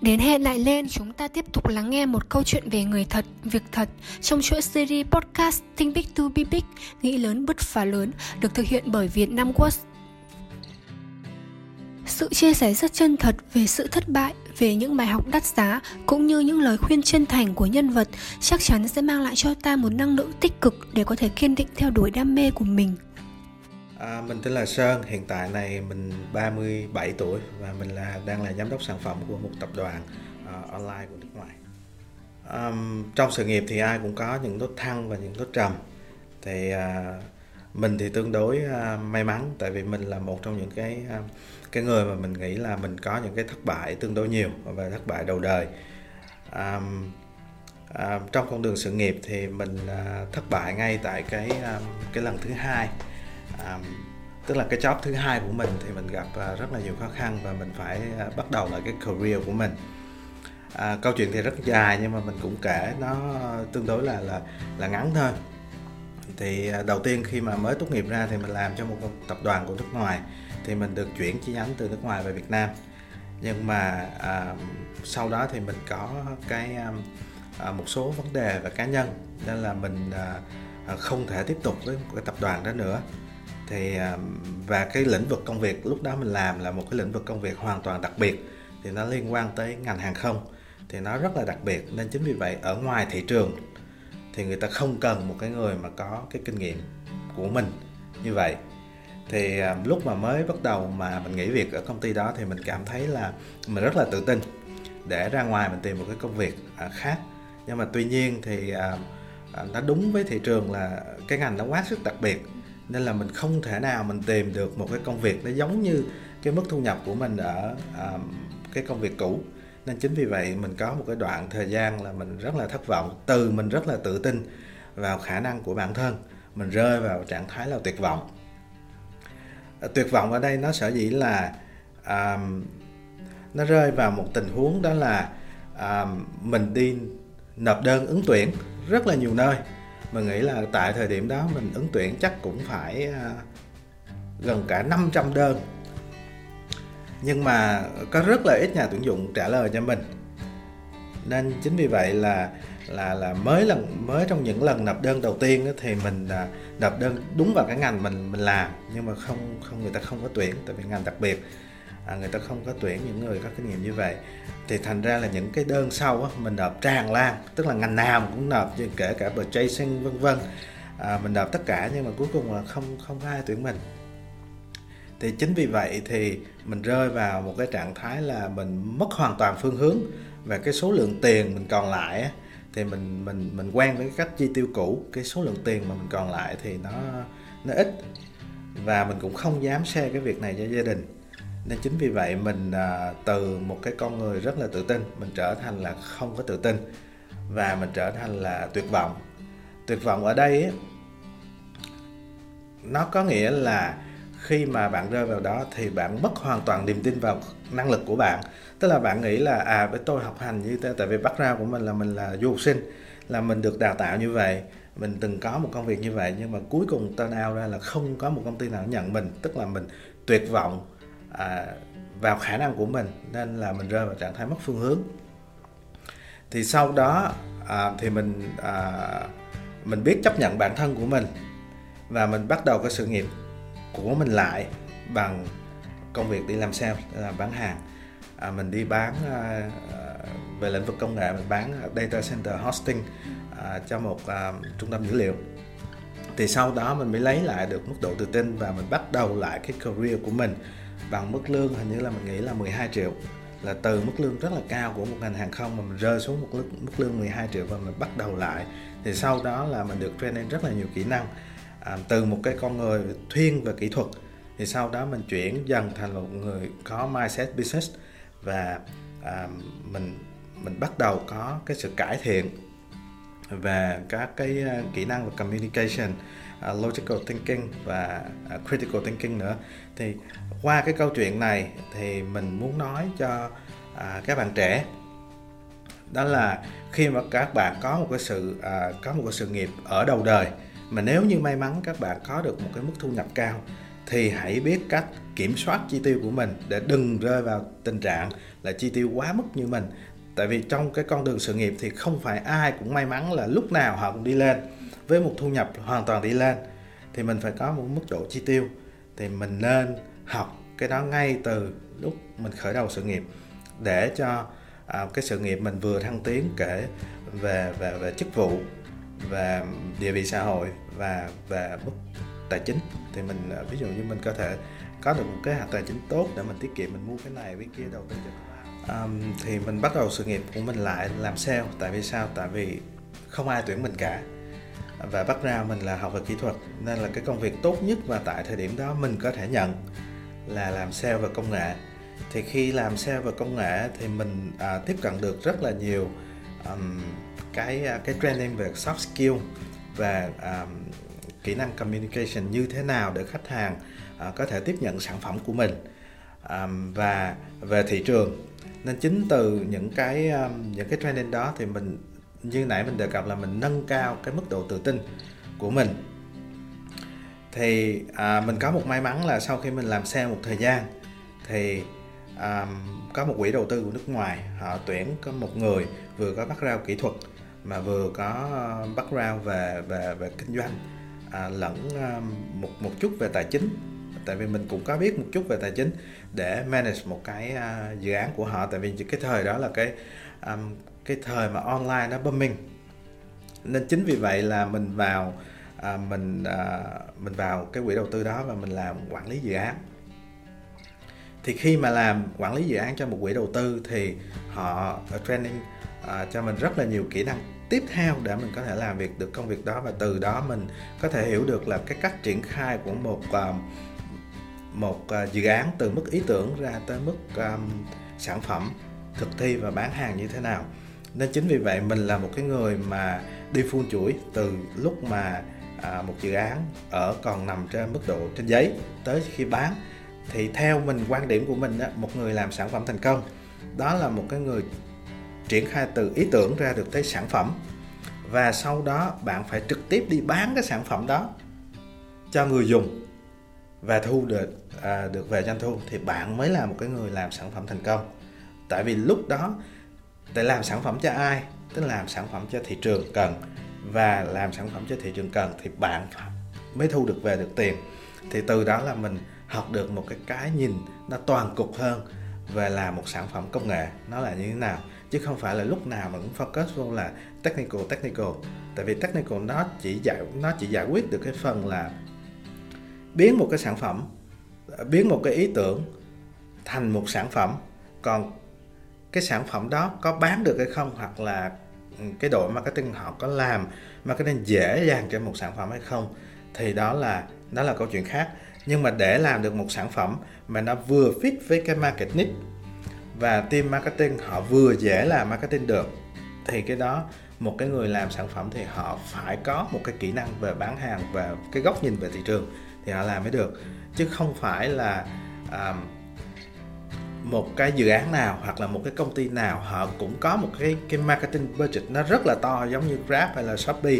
Đến hẹn lại lên, chúng ta tiếp tục lắng nghe một câu chuyện về người thật, việc thật trong chuỗi series podcast Think Big to Be Big, nghĩ lớn bứt phá lớn, được thực hiện bởi Việt Nam Quốc. Sự chia sẻ rất chân thật về sự thất bại, về những bài học đắt giá cũng như những lời khuyên chân thành của nhân vật chắc chắn sẽ mang lại cho ta một năng lượng tích cực để có thể kiên định theo đuổi đam mê của mình. À, mình tên là Sơn, hiện tại này mình 37 tuổi và mình là đang là giám đốc sản phẩm của một tập đoàn uh, online của nước ngoài. Um, trong sự nghiệp thì ai cũng có những nốt thăng và những nốt trầm. Thì uh, mình thì tương đối uh, may mắn tại vì mình là một trong những cái uh, cái người mà mình nghĩ là mình có những cái thất bại tương đối nhiều và thất bại đầu đời. Um, uh, trong con đường sự nghiệp thì mình uh, thất bại ngay tại cái uh, cái lần thứ hai um, tức là cái job thứ hai của mình thì mình gặp uh, rất là nhiều khó khăn và mình phải uh, bắt đầu lại cái career của mình. À, câu chuyện thì rất dài nhưng mà mình cũng kể nó tương đối là là là ngắn thôi. Thì à, đầu tiên khi mà mới tốt nghiệp ra thì mình làm cho một tập đoàn của nước ngoài thì mình được chuyển chi nhánh từ nước ngoài về Việt Nam. Nhưng mà à, sau đó thì mình có cái à, một số vấn đề về cá nhân nên là mình à, không thể tiếp tục với cái tập đoàn đó nữa thì à, và cái lĩnh vực công việc lúc đó mình làm là một cái lĩnh vực công việc hoàn toàn đặc biệt. Thì nó liên quan tới ngành hàng không. Thì nó rất là đặc biệt. Nên chính vì vậy ở ngoài thị trường thì người ta không cần một cái người mà có cái kinh nghiệm của mình như vậy. Thì à, lúc mà mới bắt đầu mà mình nghỉ việc ở công ty đó thì mình cảm thấy là mình rất là tự tin để ra ngoài mình tìm một cái công việc à, khác. Nhưng mà tuy nhiên thì nó đúng với thị trường là cái ngành nó quá sức đặc biệt nên là mình không thể nào mình tìm được một cái công việc nó giống như cái mức thu nhập của mình ở uh, cái công việc cũ. Nên chính vì vậy mình có một cái đoạn thời gian là mình rất là thất vọng từ mình rất là tự tin vào khả năng của bản thân mình rơi vào trạng thái là tuyệt vọng. À, tuyệt vọng ở đây nó sở dĩ là uh, nó rơi vào một tình huống đó là uh, mình đi nộp đơn ứng tuyển rất là nhiều nơi mình nghĩ là tại thời điểm đó mình ứng tuyển chắc cũng phải à, gần cả 500 đơn. Nhưng mà có rất là ít nhà tuyển dụng trả lời cho mình. Nên chính vì vậy là là là mới lần, mới trong những lần nộp đơn đầu tiên thì mình à, nộp đơn đúng vào cái ngành mình mình làm. Nhưng mà không không, người ta không có tuyển tại vì ngành đặc biệt à, người ta không có tuyển những người có kinh nghiệm như vậy. Thì thành ra là những cái đơn sau á, mình nộp tràn lan tức là ngành nào cũng nộp kể cả purchasing vân vân. À, mình nộp tất cả nhưng mà cuối cùng là không không có ai tuyển mình. Thì chính vì vậy thì mình rơi vào một cái trạng thái là mình mất hoàn toàn phương hướng và cái số lượng tiền mình còn lại á, thì mình mình mình quen với cái cách chi tiêu cũ cái số lượng tiền mà mình còn lại thì nó nó ít. Và mình cũng không dám share cái việc này cho gia đình nên chính vì vậy mình à, từ một cái con người rất là tự tin mình trở thành là không có tự tin và mình trở thành là tuyệt vọng. Tuyệt vọng ở đây ấy, nó có nghĩa là khi mà bạn rơi vào đó thì bạn mất hoàn toàn niềm tin vào năng lực của bạn. Tức là bạn nghĩ là à với tôi học hành như thế tại vì background của mình là mình là du học sinh là mình được đào tạo như vậy mình từng có một công việc như vậy nhưng mà cuối cùng turn out ra là không có một công ty nào nhận mình. Tức là mình tuyệt vọng à, vào khả năng của mình nên là mình rơi vào trạng thái mất phương hướng. Thì sau đó à, thì mình à, mình biết chấp nhận bản thân của mình và mình bắt đầu cái sự nghiệp của mình lại bằng công việc đi làm sale là bán hàng. À, mình đi bán à, về lĩnh vực công nghệ mình bán data center hosting à, cho một à, trung tâm dữ liệu. Thì sau đó mình mới lấy lại được mức độ tự tin và mình bắt đầu lại cái career của mình bằng mức lương hình như là mình nghĩ là 12 triệu là từ mức lương rất là cao của một ngành hàng không mà mình rơi xuống một mức lương 12 triệu và mình bắt đầu lại. Thì sau đó là mình được training rất là nhiều kỹ năng à, từ một cái con người thiên về kỹ thuật. Thì sau đó mình chuyển dần thành một người có mindset business và à, mình mình bắt đầu có cái sự cải thiện về các cái à, kỹ năng về communication uh, logical thinking và uh, critical thinking nữa. Thì qua cái câu chuyện này thì mình muốn nói cho uh, các bạn trẻ đó là khi mà các bạn có một cái sự uh, có một cái sự nghiệp ở đầu đời mà nếu như may mắn các bạn có được một cái mức thu nhập cao thì hãy biết cách kiểm soát chi tiêu của mình để đừng rơi vào tình trạng là chi tiêu quá mức như mình tại vì trong cái con đường sự nghiệp thì không phải ai cũng may mắn là lúc nào họ cũng đi lên. Với một thu nhập hoàn toàn đi lên thì mình phải có một mức độ chi tiêu. Thì mình nên học cái đó ngay từ lúc mình khởi đầu sự nghiệp để cho à, cái sự nghiệp mình vừa thăng tiến kể về về về chức vụ và địa vị xã hội và về mức tài chính. Thì mình à, ví dụ như mình có thể có được một kế hoạch tài chính tốt để mình tiết kiệm mình mua cái này cái kia đầu tư cho um, thì mình bắt đầu sự nghiệp của mình lại làm sale. Tại vì sao? Tại vì không ai tuyển mình cả. Và bắt ra mình là học về kỹ thuật. Nên là cái công việc tốt nhất và tại thời điểm đó mình có thể nhận là làm sale và công nghệ. Thì khi làm sale và công nghệ thì mình à, tiếp cận được rất là nhiều um, cái à, cái training về soft skill và um, kỹ năng communication như thế nào để khách hàng uh, có thể tiếp nhận sản phẩm của mình. Um, và về thị trường nên chính từ những cái um, những cái training đó thì mình như nãy mình đề cập là mình nâng cao cái mức độ tự tin của mình. Thì à, mình có một may mắn là sau khi mình làm xe một thời gian thì à, có một quỹ đầu tư của nước ngoài họ tuyển có một người vừa có background kỹ thuật mà vừa có um, background về về về kinh doanh à, lẫn à, một một chút về tài chính tại vì mình cũng có biết một chút về tài chính để manage một cái uh, dự án của họ. Tại vì cái thời đó là cái um, cái thời mà online nó booming. Nên chính vì vậy là mình vào à, mình à, mình vào cái quỹ đầu tư đó và mình làm quản lý dự án. Thì khi mà làm quản lý dự án cho một quỹ đầu tư thì họ training à, cho mình rất là nhiều kỹ năng tiếp theo để mình có thể làm việc được công việc đó. Và từ đó mình có thể hiểu được là cái cách triển khai của một uh, một à, dự án từ mức ý tưởng ra tới mức um, sản phẩm thực thi và bán hàng như thế nào. Nên chính vì vậy mình là một cái người mà đi phun chuỗi từ lúc mà à, một dự án ở còn nằm trên mức độ trên giấy tới khi bán. Thì theo mình quan điểm của mình á, một người làm sản phẩm thành công đó là một cái người triển khai từ ý tưởng ra được tới sản phẩm. Và sau đó bạn phải trực tiếp đi bán cái sản phẩm đó cho người dùng và thu được à, được về doanh thu thì bạn mới là một cái người làm sản phẩm thành công. Tại vì lúc đó để làm sản phẩm cho ai? Tức là làm sản phẩm cho thị trường cần. Và làm sản phẩm cho thị trường cần thì bạn mới thu được về được tiền. Thì từ đó là mình học được một cái cái nhìn nó toàn cục hơn về làm một sản phẩm công nghệ. Nó là như thế nào? Chứ không phải là lúc nào mình cũng focus vô là technical technical. Tại vì technical nó chỉ giải nó chỉ giải quyết được cái phần là biến một cái sản phẩm, biến một cái ý tưởng thành một sản phẩm. Còn cái sản phẩm đó có bán được hay không hoặc là ừ, cái đội marketing họ có làm marketing dễ dàng cho một sản phẩm hay không thì đó là đó là câu chuyện khác. Nhưng mà để làm được một sản phẩm mà nó vừa fit với cái market need và team marketing họ vừa dễ làm marketing được thì cái đó một cái người làm sản phẩm thì họ phải có một cái kỹ năng về bán hàng và cái góc nhìn về thị trường thì họ làm mới được. Chứ không phải là um, một cái dự án nào hoặc là một cái công ty nào họ cũng có một cái cái marketing budget nó rất là to giống như Grab hay là Shopee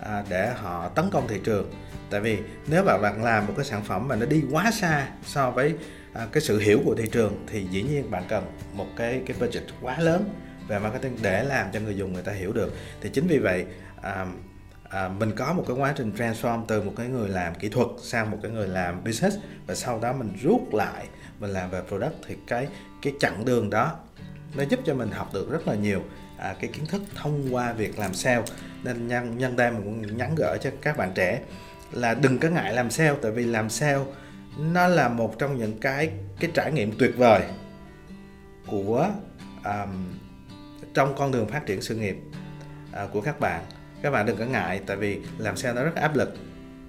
à, để họ tấn công thị trường. Tại vì nếu mà bạn làm một cái sản phẩm mà nó đi quá xa so với à, cái sự hiểu của thị trường thì dĩ nhiên bạn cần một cái cái budget quá lớn về marketing để làm cho người dùng người ta hiểu được. Thì chính vì vậy à, à, mình có một cái quá trình transform từ một cái người làm kỹ thuật sang một cái người làm business. Và sau đó mình rút lại mình làm về product thì cái cái chặng đường đó nó giúp cho mình học được rất là nhiều à, cái kiến thức thông qua việc làm sale. Nên nhân nhân đây mình cũng nhắn gửi cho các bạn trẻ là đừng có ngại làm sale tại vì làm sale nó là một trong những cái cái trải nghiệm tuyệt vời của um, trong con đường phát triển sự nghiệp uh, của các bạn các bạn đừng có ngại tại vì làm sale nó rất áp lực.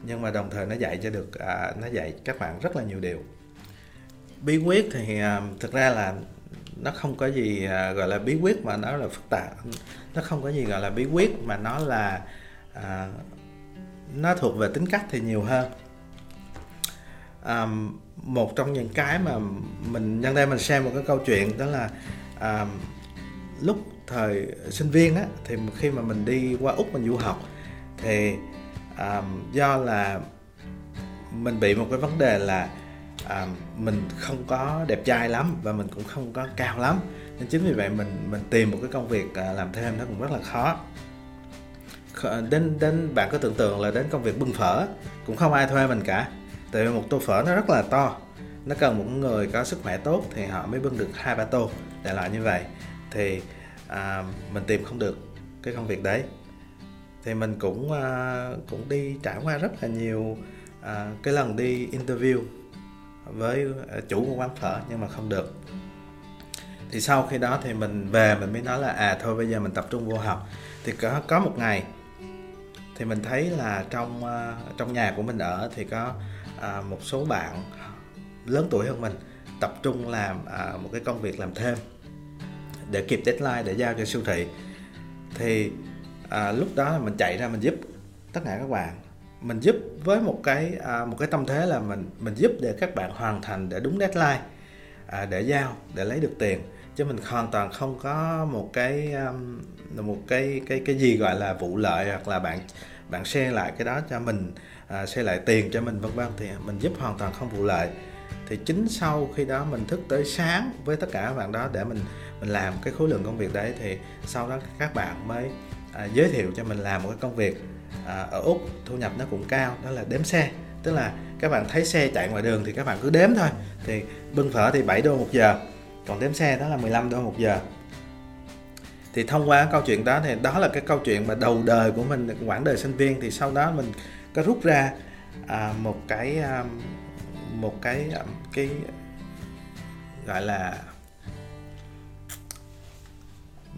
Nhưng mà đồng thời nó dạy cho được à, nó dạy các bạn rất là nhiều điều. Bí quyết thì à, thực ra là nó không có gì à, gọi là bí quyết mà nó là phức tạp. Nó không có gì gọi là bí quyết mà nó là à, nó thuộc về tính cách thì nhiều hơn. À, một trong những cái mà mình nhân đây mình xem một cái câu chuyện đó là à, lúc thời sinh viên á thì khi mà mình đi qua úc mình du học thì um, do là mình bị một cái vấn đề là um, mình không có đẹp trai lắm và mình cũng không có cao lắm. Nên chính vì vậy mình mình tìm một cái công việc à, làm thêm nó cũng rất là khó. Đến đến bạn có tưởng tượng là đến công việc bưng phở cũng không ai thuê mình cả. Tại vì một tô phở nó rất là to nó cần một người có sức khỏe tốt thì họ mới bưng được hai ba tô đại loại như vậy. Thì à, mình tìm không được cái công việc đấy. Thì mình cũng à, cũng đi trải qua rất là nhiều à, cái lần đi interview với à, chủ của quán phở nhưng mà không được. Thì sau khi đó thì mình về mình mới nói là à thôi bây giờ mình tập trung vô học. Thì có có một ngày thì mình thấy là trong uh, trong nhà của mình ở thì có uh, một số bạn lớn tuổi hơn mình tập trung làm uh, một cái công việc làm thêm để kịp deadline để giao cho siêu thị. Thì à, lúc đó là mình chạy ra mình giúp tất cả các bạn. Mình giúp với một cái à, một cái tâm thế là mình mình giúp để các bạn hoàn thành để đúng deadline à, để giao để lấy được tiền. Chứ mình hoàn toàn không có một cái um, một cái cái cái gì gọi là vụ lợi hoặc là bạn bạn share lại cái đó cho mình à, share lại tiền cho mình vân vân. Thì mình giúp hoàn toàn không vụ lợi. Thì chính sau khi đó mình thức tới sáng với tất cả các bạn đó để mình mình làm cái khối lượng công việc đấy thì sau đó các bạn mới à, giới thiệu cho mình làm một cái công việc à, ở úc thu nhập nó cũng cao đó là đếm xe. Tức là các bạn thấy xe chạy ngoài đường thì các bạn cứ đếm thôi. Thì bưng phở thì 7 đô một giờ còn đếm xe đó là 15 đô một giờ. Thì thông qua câu chuyện đó thì đó là cái câu chuyện mà đầu đời của mình quãng đời sinh viên. Thì sau đó mình có rút ra à, một cái à, một cái à, cái gọi là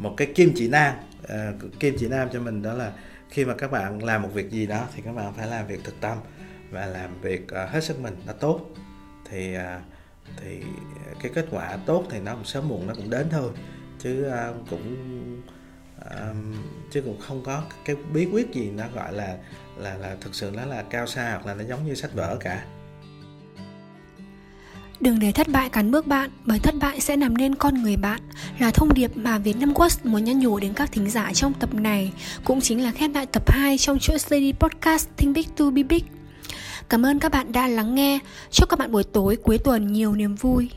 một cái kim chỉ nam. À, kim chỉ nam cho mình đó là khi mà các bạn làm một việc gì đó thì các bạn phải làm việc thực tâm và làm việc uh, hết sức mình nó tốt. Thì uh, thì cái kết quả tốt thì nó cũng sớm muộn nó cũng đến thôi. Chứ uh, cũng uh, chứ cũng không có cái bí quyết gì nó gọi là là là thực sự nó là cao xa hoặc là nó giống như sách vở cả. Đừng để thất bại cắn bước bạn, bởi thất bại sẽ làm nên con người bạn là thông điệp mà Việt Nam Quest muốn nhắn nhủ đến các thính giả trong tập này, cũng chính là khép lại tập 2 trong chuỗi series podcast Think Big to Be Big. Cảm ơn các bạn đã lắng nghe. Chúc các bạn buổi tối cuối tuần nhiều niềm vui.